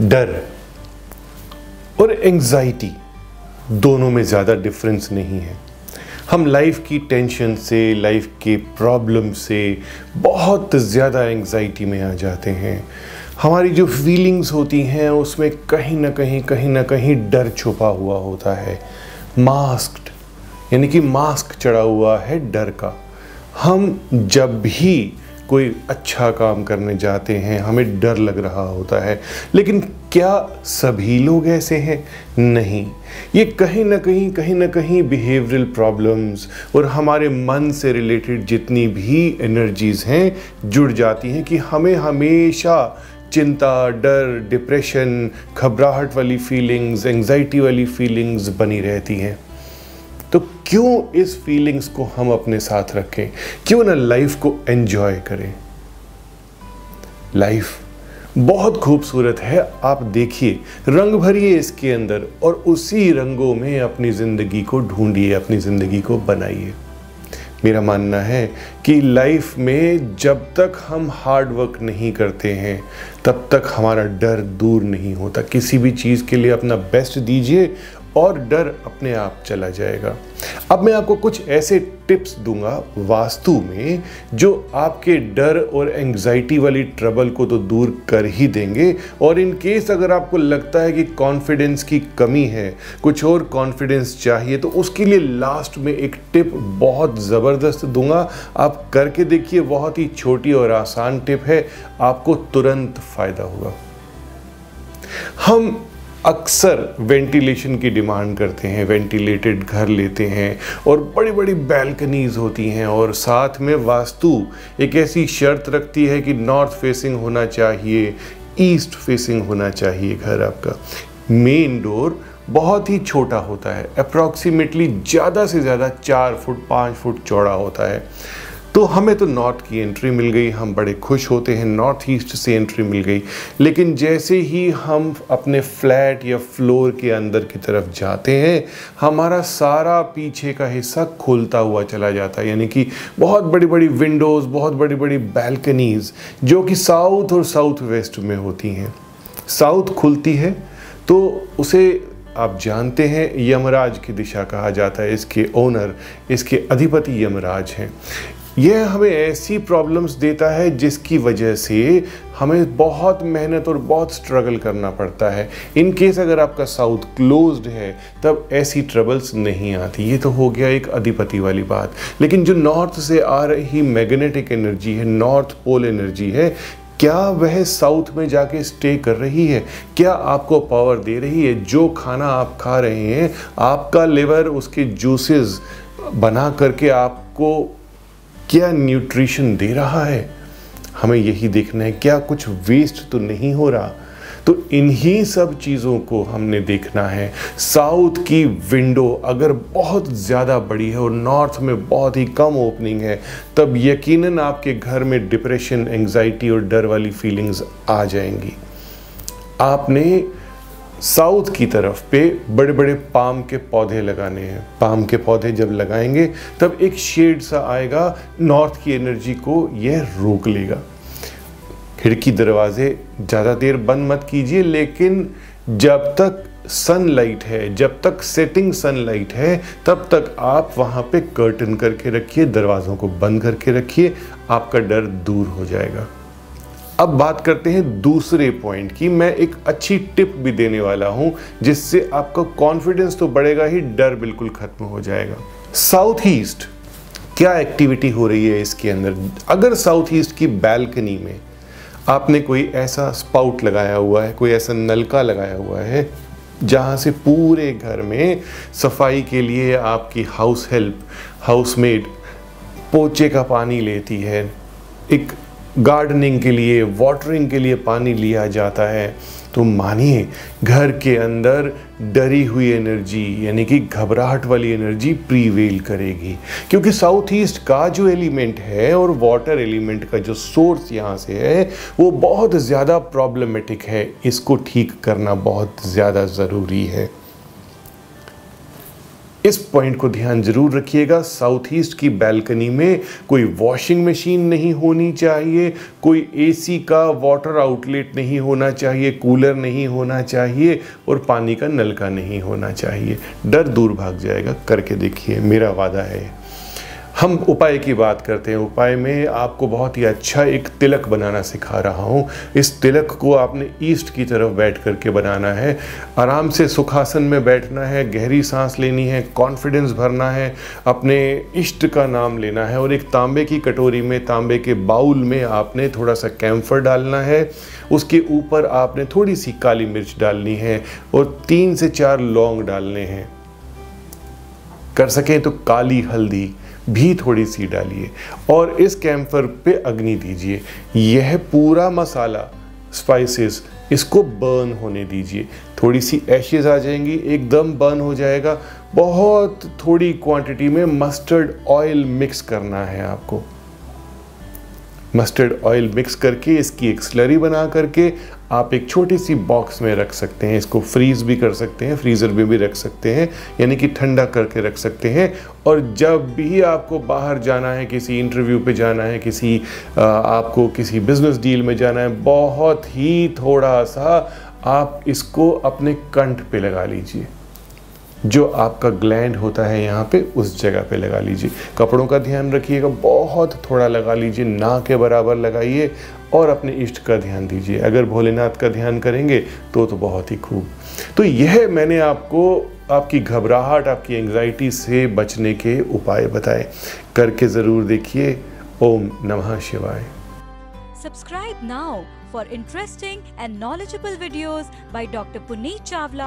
डर और एंजाइटी दोनों में ज़्यादा डिफरेंस नहीं है। हम लाइफ की टेंशन से लाइफ के प्रॉब्लम से बहुत ज़्यादा एंजाइटी में आ जाते हैं। हमारी जो फीलिंग्स होती हैं, उसमें कहीं ना कहीं कहीं ना कहीं डर छुपा हुआ होता है। मास्क्ड यानी कि मास्क चढ़ा हुआ है डर का। हम जब भी कोई अच्छा काम करने जाते हैं, हमें डर लग रहा होता है। लेकिन क्या सभी लोग ऐसे हैं? नहीं। ये कहीं ना कहीं कहीं ना कहीं बिहेवियरल प्रॉब्लम्स और हमारे मन से रिलेटेड जितनी भी एनर्जीज हैं, जुड़ जाती हैं कि हमें हमेशा चिंता, डर डिप्रेशन घबराहट वाली फीलिंग्स एंजाइटी वाली फीलिंग्स बनी रहती हैं। क्यों इस फीलिंग्स को हम अपने साथ रखें? क्यों ना लाइफ को एंजॉय करें? लाइफ बहुत खूबसूरत है, आप देखिए, रंग भरिए इसके अंदर और उसी रंगों में अपनी ज़िंदगी को ढूंढिए, अपनी ज़िंदगी को बनाइए। मेरा मानना है कि लाइफ में जब तक हम हार्ड वर्क नहीं करते हैं, तब तक हमारा डर दूर नहीं होता। किसी भी चीज़ के लिए अपना बेस्ट दीजिए और डर अपने आप चला जाएगा। अब मैं आपको कुछ ऐसे टिप्स दूँगा वास्तु में, जो आपके डर और एंजाइटी वाली ट्रबल को तो दूर कर ही देंगे। और इन केस अगर आपको लगता है कि कॉन्फिडेंस की कमी है, कुछ और कॉन्फिडेंस चाहिए तो उसके लिए लास्ट में एक टिप बहुत ज़बरदस्त दूँगा। आप करके देखिए, बहुत ही छोटी और आसान टिप है, आपको तुरंत फ़ायदा होगा। हम अक्सर वेंटिलेशन की डिमांड करते हैं, वेंटिलेटेड घर लेते हैं और बड़ी बड़ी बैल्कनीज होती हैं और साथ में वास्तु एक ऐसी शर्त रखती है कि नॉर्थ फेसिंग होना चाहिए ईस्ट फेसिंग होना चाहिए घर आपका। मेन डोर बहुत ही छोटा होता है अप्रॉक्सीमेटली ज़्यादा से ज़्यादा चार फुट, पाँच फुट चौड़ा होता है। तो हमें तो नॉर्थ की एंट्री मिल गई, हम बड़े खुश होते हैं नॉर्थ ईस्ट से एंट्री मिल गई। लेकिन जैसे ही हम अपने फ्लैट या फ्लोर के अंदर की तरफ़ जाते हैं, हमारा सारा पीछे का हिस्सा खुलता हुआ चला जाता है। यानी कि बहुत बड़ी बड़ी विंडोज़ बहुत बड़ी बड़ी बैल्कनीज़ जो कि साउथ और साउथ वेस्ट में होती हैं। साउथ खुलती है तो उसे आप जानते हैं, यमराज की दिशा कहा जाता है। इसके ओनर इसके अधिपति यमराज हैं। यह हमें ऐसी प्रॉब्लम्स देता है जिसकी वजह से हमें बहुत मेहनत और बहुत स्ट्रगल करना पड़ता है। इन केस अगर आपका साउथ क्लोज्ड है, तब ऐसी ट्रबल्स नहीं आती। ये तो हो गया एक अधिपति वाली बात। लेकिन जो नॉर्थ से आ रही मैग्नेटिक एनर्जी है नॉर्थ पोल एनर्जी है, क्या वह साउथ में जाके स्टे कर रही है? क्या आपको पावर दे रही है? जो खाना आप खा रहे हैं, आपका लिवर उसके जूसेस बना करके आपको क्या न्यूट्रिशन दे रहा है? हमें यही देखना है, क्या कुछ वेस्ट तो नहीं हो रहा? तो इन्हीं सब चीज़ों को हमने देखना है। साउथ की विंडो अगर बहुत ज़्यादा बड़ी है और नॉर्थ में बहुत ही कम ओपनिंग है, तब यकीनन आपके घर में डिप्रेशन एंजाइटी और डर वाली फीलिंग्स आ जाएँगी। आपने साउथ की तरफ़ पे बड़े बड़े पाम के पौधे लगाने हैं। पाम के पौधे जब लगाएँगे, तब एक शेड सा आएगा, नॉर्थ की एनर्जी को यह रोक लेगा। खिड़की दरवाजे ज़्यादा देर बंद मत कीजिए, लेकिन जब तक सनलाइट है, जब तक सेटिंग सनलाइट है, तब तक आप वहाँ पे कर्टन करके रखिए, दरवाज़ों को बंद करके रखिए, आपका डर दूर हो जाएगा। अब बात करते हैं दूसरे पॉइंट की। मैं एक अच्छी टिप भी देने वाला हूँ, जिससे आपका कॉन्फिडेंस तो बढ़ेगा ही, डर बिल्कुल खत्म हो जाएगा। साउथ ईस्ट क्या एक्टिविटी हो रही है इसके अंदर? अगर साउथ ईस्ट की बैल्कनी में आपने कोई ऐसा स्पाउट लगाया हुआ है, कोई ऐसा नलका लगाया हुआ है, जहाँ से पूरे घर में सफ़ाई के लिए आपकी हाउस हेल्प हाउसमेड पोचे का पानी लेती है, एक गार्डनिंग के लिए वाटरिंग के लिए पानी लिया जाता है। तो मानिए, घर के अंदर डरी हुई एनर्जी यानी कि घबराहट वाली एनर्जी प्रीवेल करेगी। क्योंकि साउथ ईस्ट का जो एलिमेंट है और वाटर एलिमेंट का जो सोर्स यहाँ से है, वो बहुत ज़्यादा प्रॉब्लमेटिक है। इसको ठीक करना बहुत ज़्यादा ज़रूरी है। इस पॉइंट को ध्यान ज़रूर रखिएगा। साउथ ईस्ट की बैल्कनी में कोई वॉशिंग मशीन नहीं होनी चाहिए, कोई एसी का वाटर आउटलेट नहीं होना चाहिए कूलर नहीं होना चाहिए और पानी का नलका नहीं होना चाहिए। डर दूर भाग जाएगा। करके देखिए, मेरा वादा है। हम उपाय की बात करते हैं। उपाय में आपको बहुत ही अच्छा एक तिलक बनाना सिखा रहा हूँ। इस तिलक को आपने ईस्ट की तरफ़ बैठ करके बनाना है। आराम से सुखासन में बैठना है, गहरी सांस लेनी है कॉन्फिडेंस भरना है, अपने इष्ट का नाम लेना है और एक तांबे की कटोरी में, तांबे के बाउल में आपने थोड़ा सा कैम्फर डालना है। उसके ऊपर आपने थोड़ी सी काली मिर्च डालनी है और तीन से चार लौंग डालने हैं। कर सकें तो काली हल्दी। भी थोड़ी सी डालिए और इस कैम्फर पे अग्नि दीजिए। यह पूरा मसाला स्पाइसेस इसको बर्न होने दीजिए। थोड़ी सी एशेज आ जाएँगी, एकदम बर्न हो जाएगा। बहुत थोड़ी क्वांटिटी में मस्टर्ड ऑयल मिक्स करना है आपको। मस्टर्ड ऑयल मिक्स करके, इसकी एक स्लरी बना करके आप एक छोटी सी बॉक्स में रख सकते हैं, इसको फ्रीज भी कर सकते हैं फ्रीज़र में भी रख सकते हैं, यानी कि ठंडा करके रख सकते हैं। और जब भी आपको बाहर जाना है, किसी इंटरव्यू पे जाना है, किसी आपको किसी बिज़नेस डील में जाना है, बहुत ही थोड़ा सा आप इसको अपने कंठ पे लगा लीजिए। जो आपका ग्लैंड होता है यहाँ पे, उस जगह पे लगा लीजिए। कपड़ों का ध्यान रखिएगा, बहुत थोड़ा लगा लीजिए, ना के बराबर लगाइए। और अपने इष्ट का ध्यान दीजिए। अगर भोलेनाथ का ध्यान करेंगे तो तो बहुत ही खूब। तो यह मैंने आपको, आपकी घबराहट, आपकी एंजाइटी से बचने के उपाय बताए। करके ज़रूर देखिए। ओम नमः शिवाय। Subscribe now for interesting and knowledgeable videos by Dr. Puneet Chawla